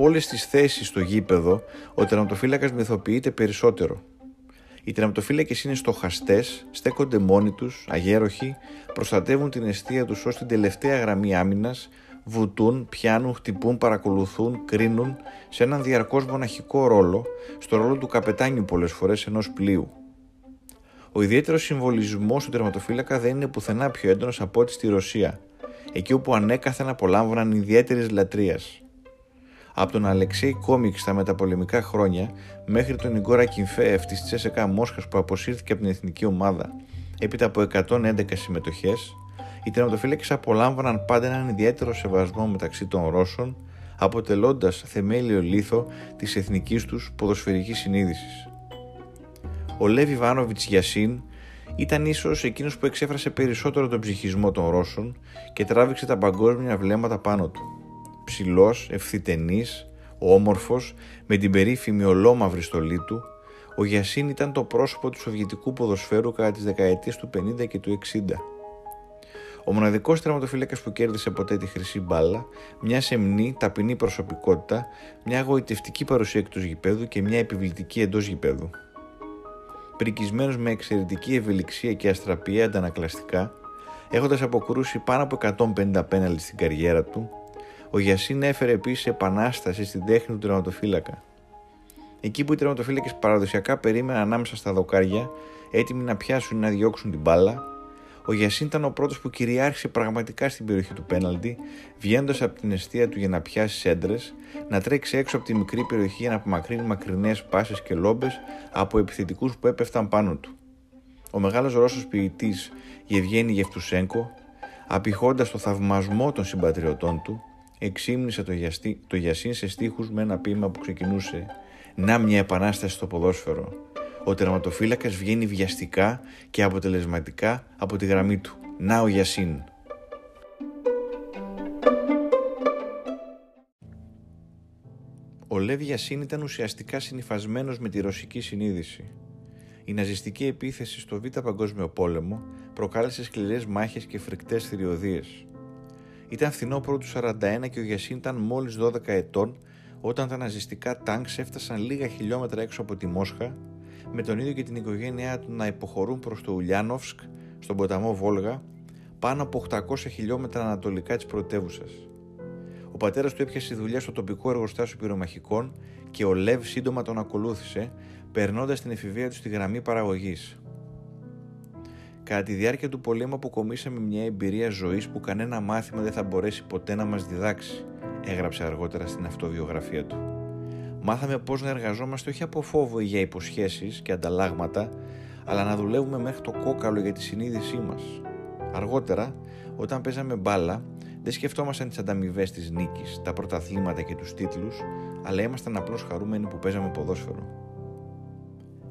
Από όλες τις θέσεις στο γήπεδο, ο τερματοφύλακας μυθοποιείται περισσότερο. Οι τερματοφύλακες είναι στοχαστές, στέκονται μόνοι τους, αγέροχοι, προστατεύουν την αιστεία τους ως την τελευταία γραμμή άμυνας, βουτούν, πιάνουν, χτυπούν, παρακολουθούν, κρίνουν σε έναν διαρκώς μοναχικό ρόλο, στο ρόλο του καπετάνιου πολλές φορές ενός πλοίου. Ο ιδιαίτερος συμβολισμός του τερματοφύλακα δεν είναι πουθενά πιο έντονος από ό,τι στη Ρωσία, εκεί όπου ανέκαθεν απολάμβαναν ιδιαίτερης λατρείας. Από τον Αλεξέη Κόμικ στα μεταπολεμικά χρόνια μέχρι τον Ιγκόρα Κιμφέεφ της Τσέσεκα Μόσχας που αποσύρθηκε από την εθνική ομάδα έπειτα από 111 συμμετοχές, οι τερματοφύλακες απολάμβαναν πάντα έναν ιδιαίτερο σεβασμό μεταξύ των Ρώσων, αποτελώντας θεμέλιο λίθο της εθνικής τους ποδοσφαιρικής συνείδησης. Ο Λέβι Βάνοβιτς Γιασίν ήταν ίσως εκείνος που εξέφρασε περισσότερο τον ψυχισμό των Ρώσων και τράβηξε τα παγκόσμια βλέμματα πάνω του. Ψηλός, ευθυτενής, όμορφος, με την περίφημη ολόμαυρη στολή του, ο Γιασίν ήταν το πρόσωπο του σοβιετικού ποδοσφαίρου κατά τις δεκαετίες του 50 και του 60. Ο μοναδικός τερματοφύλακας που κέρδισε ποτέ τη χρυσή μπάλα, μια σεμνή, ταπεινή προσωπικότητα, μια εγωιτευτική παρουσία εκτός γηπέδου και μια επιβλητική εντός γηπέδου πρικισμένος με εξαιρετική ευελιξία και αστραπία αντανακλαστικά, έχοντας αποκρούσει πάνω από 150 πέναλτι στην καριέρα του, ο Γιασίν έφερε επίσης επανάσταση στην τέχνη του τερματοφύλακα. Εκεί που οι τερματοφύλακες παραδοσιακά περίμεναν ανάμεσα στα δοκάρια, έτοιμοι να πιάσουν ή να διώξουν την μπάλα, ο Γιασίν ήταν ο πρώτος που κυριάρχησε πραγματικά στην περιοχή του πέναλτι, βγαίνοντας από την αιστεία του για να πιάσει σέντρε, να τρέξει έξω από τη μικρή περιοχή για να απομακρύνει μακρινές πάσες και λόμπες από επιθετικούς που έπεφταν πάνω του. Ο μεγάλος Ρώσος ποιητής Γευγένη Γευτουσέγκο, απηχώντας το θαυμασμό των συμπατριωτών του, εξήμνησε το, γιαστή, το Γιασίν σε στίχους με ένα ποίημα που ξεκινούσε «Να μια επανάσταση στο ποδόσφαιρο, ο τερματοφύλακας βγαίνει βιαστικά και αποτελεσματικά από τη γραμμή του. Να ο Γιασίν. Ο Λεύ Γιασίν ήταν ουσιαστικά συνυφασμένος με τη ρωσική συνείδηση. Η ναζιστική επίθεση στο Β' Παγκόσμιο Πόλεμο προκάλεσε σκληρές μάχες και φρικτές θηριωδίες. Ήταν φθινόπωρο του 41 και ο Γιασίν ήταν μόλις 12 ετών όταν τα ναζιστικά τάγκς έφτασαν λίγα χιλιόμετρα έξω από τη Μόσχα με τον ίδιο και την οικογένειά του να υποχωρούν προς το Ουλιάνοφσκ, στον ποταμό Βόλγα, πάνω από 800 χιλιόμετρα ανατολικά της πρωτεύουσας. Ο πατέρας του έπιασε δουλειά στο τοπικό εργοστάσιο πυρομαχικών και ο Λεύ σύντομα τον ακολούθησε, περνώντας την εφηβεία του στη γραμμή παραγωγής. Κατά τη διάρκεια του πολέμου αποκομίσαμε μια εμπειρία ζωής που κανένα μάθημα δεν θα μπορέσει ποτέ να μας διδάξει, έγραψε αργότερα στην αυτοβιογραφία του. Μάθαμε πώς να εργαζόμαστε όχι από φόβο ή για υποσχέσεις και ανταλλάγματα, αλλά να δουλεύουμε μέχρι το κόκαλο για τη συνείδησή μας. Αργότερα, όταν παίζαμε μπάλα, δεν σκεφτόμασταν τις ανταμοιβές της νίκης, τα πρωταθλήματα και τους τίτλους, αλλά ήμασταν απλώς χαρούμενοι που παίζαμε ποδόσφαιρο.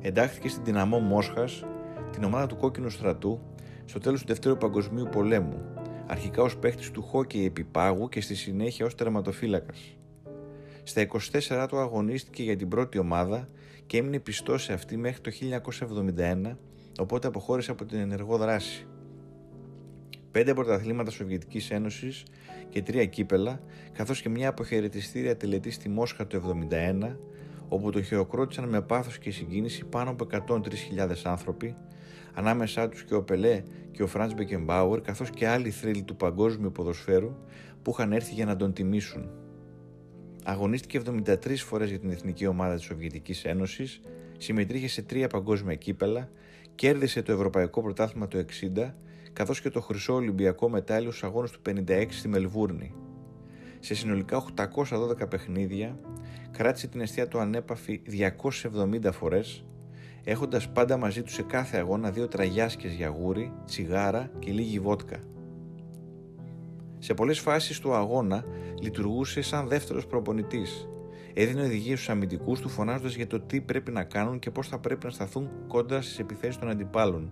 Εντάχθηκε στην δυναμό Μόσχας, την ομάδα του κόκκινου στρατού, στο τέλος του Δευτέρου Παγκοσμίου Πολέμου, αρχικά ως παίχτης του χόκκι επιπάγου και στη συνέχεια ως τερματοφύλακας. Στα 24 του αγωνίστηκε για την πρώτη ομάδα και έμεινε πιστός σε αυτή μέχρι το 1971, οπότε αποχώρησε από την ενεργό δράση. Πέντε πρωταθλήματα Σοβιετικής Ένωσης και τρία κύπελα, καθώς και μια αποχαιρετιστήρια τελετή στη Μόσχα το 1971, όπου το χειροκρότησαν με πάθος και συγκίνηση πάνω από 103.000 άνθρωποι, ανάμεσά τους και ο Πελέ και ο Φραντς Μπεκεμπάουερ, καθώς και άλλοι θρύλοι του παγκόσμιου ποδοσφαίρου που είχαν έρθει για να τον τιμήσουν. Αγωνίστηκε 73 φορές για την εθνική ομάδα της Σοβιετικής Ένωσης, συμμετείχε σε τρία παγκόσμια κύπελα, κέρδισε το Ευρωπαϊκό Πρωτάθλημα το 60, καθώς και το Χρυσό Ολυμπιακό μετάλλιο στους αγώνες του 56 στη Μελβούρνη. Σε συνολικά 812 παιχνίδια, κράτησε την αιστεία του ανέπαφη 270 φορές, έχοντας πάντα μαζί του σε κάθε αγώνα δύο τραγιάσκες για γούρι, τσιγάρα και λίγη βότκα. Σε πολλές φάσεις του αγώνα λειτουργούσε σαν δεύτερος προπονητής. Έδινε οδηγίες στους αμυντικούς του φωνάζοντας για το τι πρέπει να κάνουν και πώς θα πρέπει να σταθούν κόντρα στις επιθέσεις των αντιπάλων.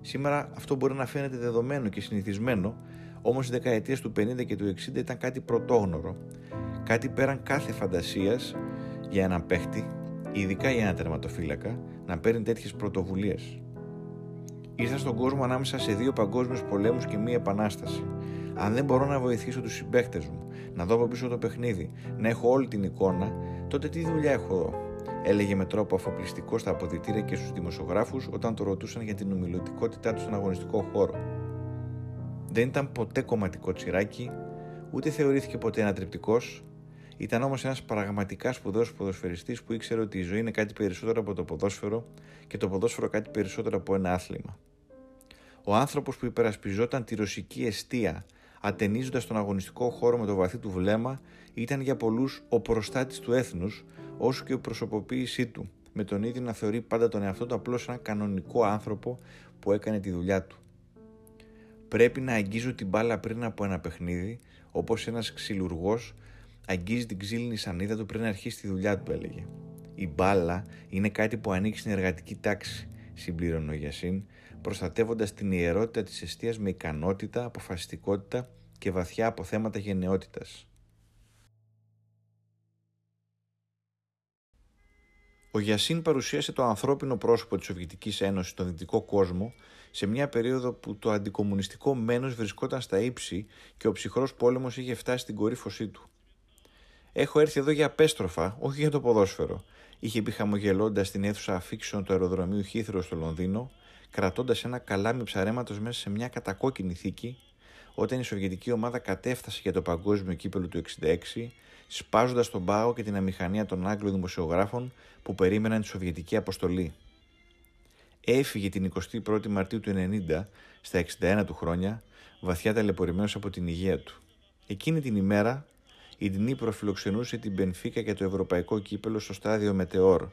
Σήμερα αυτό μπορεί να φαίνεται δεδομένο και συνηθισμένο, όμως οι δεκαετίες του 50 και του 60 ήταν κάτι πρωτόγνωρο. Κάτι πέραν κάθε φαντασίας για έναν παίχτη, ειδικά για ένα τερματοφύλακα, να παίρνει τέτοιες πρωτοβουλίες. Ήρθα στον κόσμο ανάμεσα σε δύο παγκόσμιους πολέμους και μία επανάσταση Αν δεν μπορώ να βοηθήσω τους συμπαίχτε μου, να δω από πίσω το παιχνίδι, να έχω όλη την εικόνα, τότε τι δουλειά έχω εδώ. Έλεγε με τρόπο αφοπλιστικό στα αποδητήρια και στους δημοσιογράφους όταν το ρωτούσαν για την ομιλωτικότητά τους στον αγωνιστικό χώρο. Δεν ήταν ποτέ κομματικό τσιράκι, ούτε θεωρήθηκε ποτέ ανατρεπτικό, ήταν όμως ένας πραγματικά σπουδαίος ποδοσφαιριστής που ήξερε ότι η ζωή είναι κάτι περισσότερο από το ποδόσφαιρο και το ποδόσφαιρο κάτι περισσότερο από ένα άθλημα. Ο άνθρωπος που υπερασπιζόταν τη ρωσική αιστεία, ατενίζοντας τον αγωνιστικό χώρο με το βαθύ του βλέμμα, ήταν για πολλούς ο προστάτης του έθνους, όσο και η προσωποποίησή του, με τον ίδιο να θεωρεί πάντα τον εαυτό του απλώς ένα κανονικό άνθρωπο που έκανε τη δουλειά του. Πρέπει να αγγίζω την μπάλα πριν από ένα παιχνίδι, όπως ένας ξυλουργός αγγίζει την ξύλινη σανίδα του πριν αρχίσει τη δουλειά του, έλεγε. Η μπάλα είναι κάτι που ανήκει στην εργατική τάξη, συμπλήρωνε ο Γιασίν, προστατεύοντας την ιερότητα της αιστείας με ικανότητα, αποφασιστικότητα και βαθιά αποθέματα γενναιότητας. Ο Γιασίν παρουσίασε το ανθρώπινο πρόσωπο της Σοβιετικής Ένωσης στον δυτικό κόσμο σε μια περίοδο που το αντικομουνιστικό μένος βρισκόταν στα ύψη και ο ψυχρός πόλεμος είχε φτάσει στην κορύφωσή του. Έχω έρθει εδώ για απέστροφα, όχι για το ποδόσφαιρο, είχε πει χαμογελώντας στην αίθουσα αφήξεων του αεροδρομίου Χήθρο στο Λονδίνο, κρατώντας ένα καλάμι ψαρέματος μέσα σε μια κατακόκκινη θήκη, όταν η Σοβιετική ομάδα κατέφτασε για το παγκόσμιο κύπελο του 66, σπάζοντας τον πάγο και την αμηχανία των Άγγλων δημοσιογράφων που περίμεναν τη Σοβιετική αποστολή. Έφυγε την 21η Μαρτίου του 90, στα 61 του χρόνια, βαθιά ταλαιπωρημένος από την υγεία του. Εκείνη την ημέρα η Ντνή προφιλοξενούσε την Μπενφίκα για το ευρωπαϊκό κύπελο στο στάδιο Μετεόρ.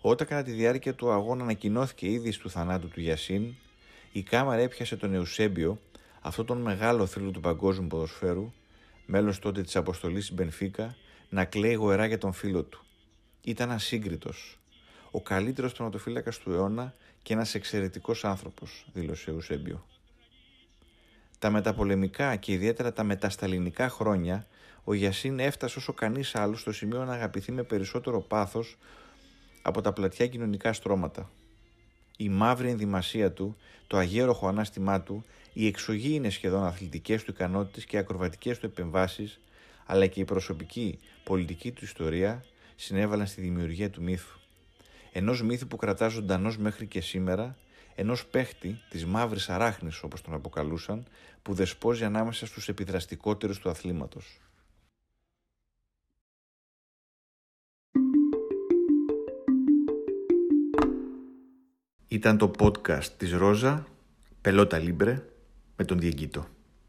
Όταν κατά τη διάρκεια του αγώνα ανακοινώθηκε η είδηση του θανάτου του Γιασίν, η κάμερα έπιασε τον Εουσέμπιο, αυτόν τον μεγάλο θρύλο του παγκόσμιου ποδοσφαίρου, μέλος τότε της αποστολής Μπενφίκα, να κλαίει γοερά για τον φίλο του. Ήταν ασύγκριτος. Ο καλύτερος τερματοφύλακα του αιώνα και ένας εξαιρετικός άνθρωπος, δήλωσε ο Εουσέμπιο. Τα μεταπολεμικά και ιδιαίτερα τα μετασταλινικά χρόνια ο Γιασίν έφτασε όσο κανείς άλλος στο σημείο να αγαπηθεί με περισσότερο πάθος από τα πλατιά κοινωνικά στρώματα. Η μαύρη ενδυμασία του, το αγέροχο ανάστημά του, οι εξωγήινες σχεδόν αθλητικές του ικανότητες και ακροβατικές του επεμβάσεις, αλλά και η προσωπική πολιτική του ιστορία συνέβαλαν στη δημιουργία του μύθου. Ενός μύθου που κρατά ζωντανός μέχρι και σήμερα, ενός παίχτη της μαύρης αράχνης όπως τον αποκαλούσαν, που δεσπόζει ανάμεσα στους επιδραστικότερους του αθλήματος. Ήταν το podcast της Ρόζα, Πελότα Λίμπρε, με τον Διεγκύτο.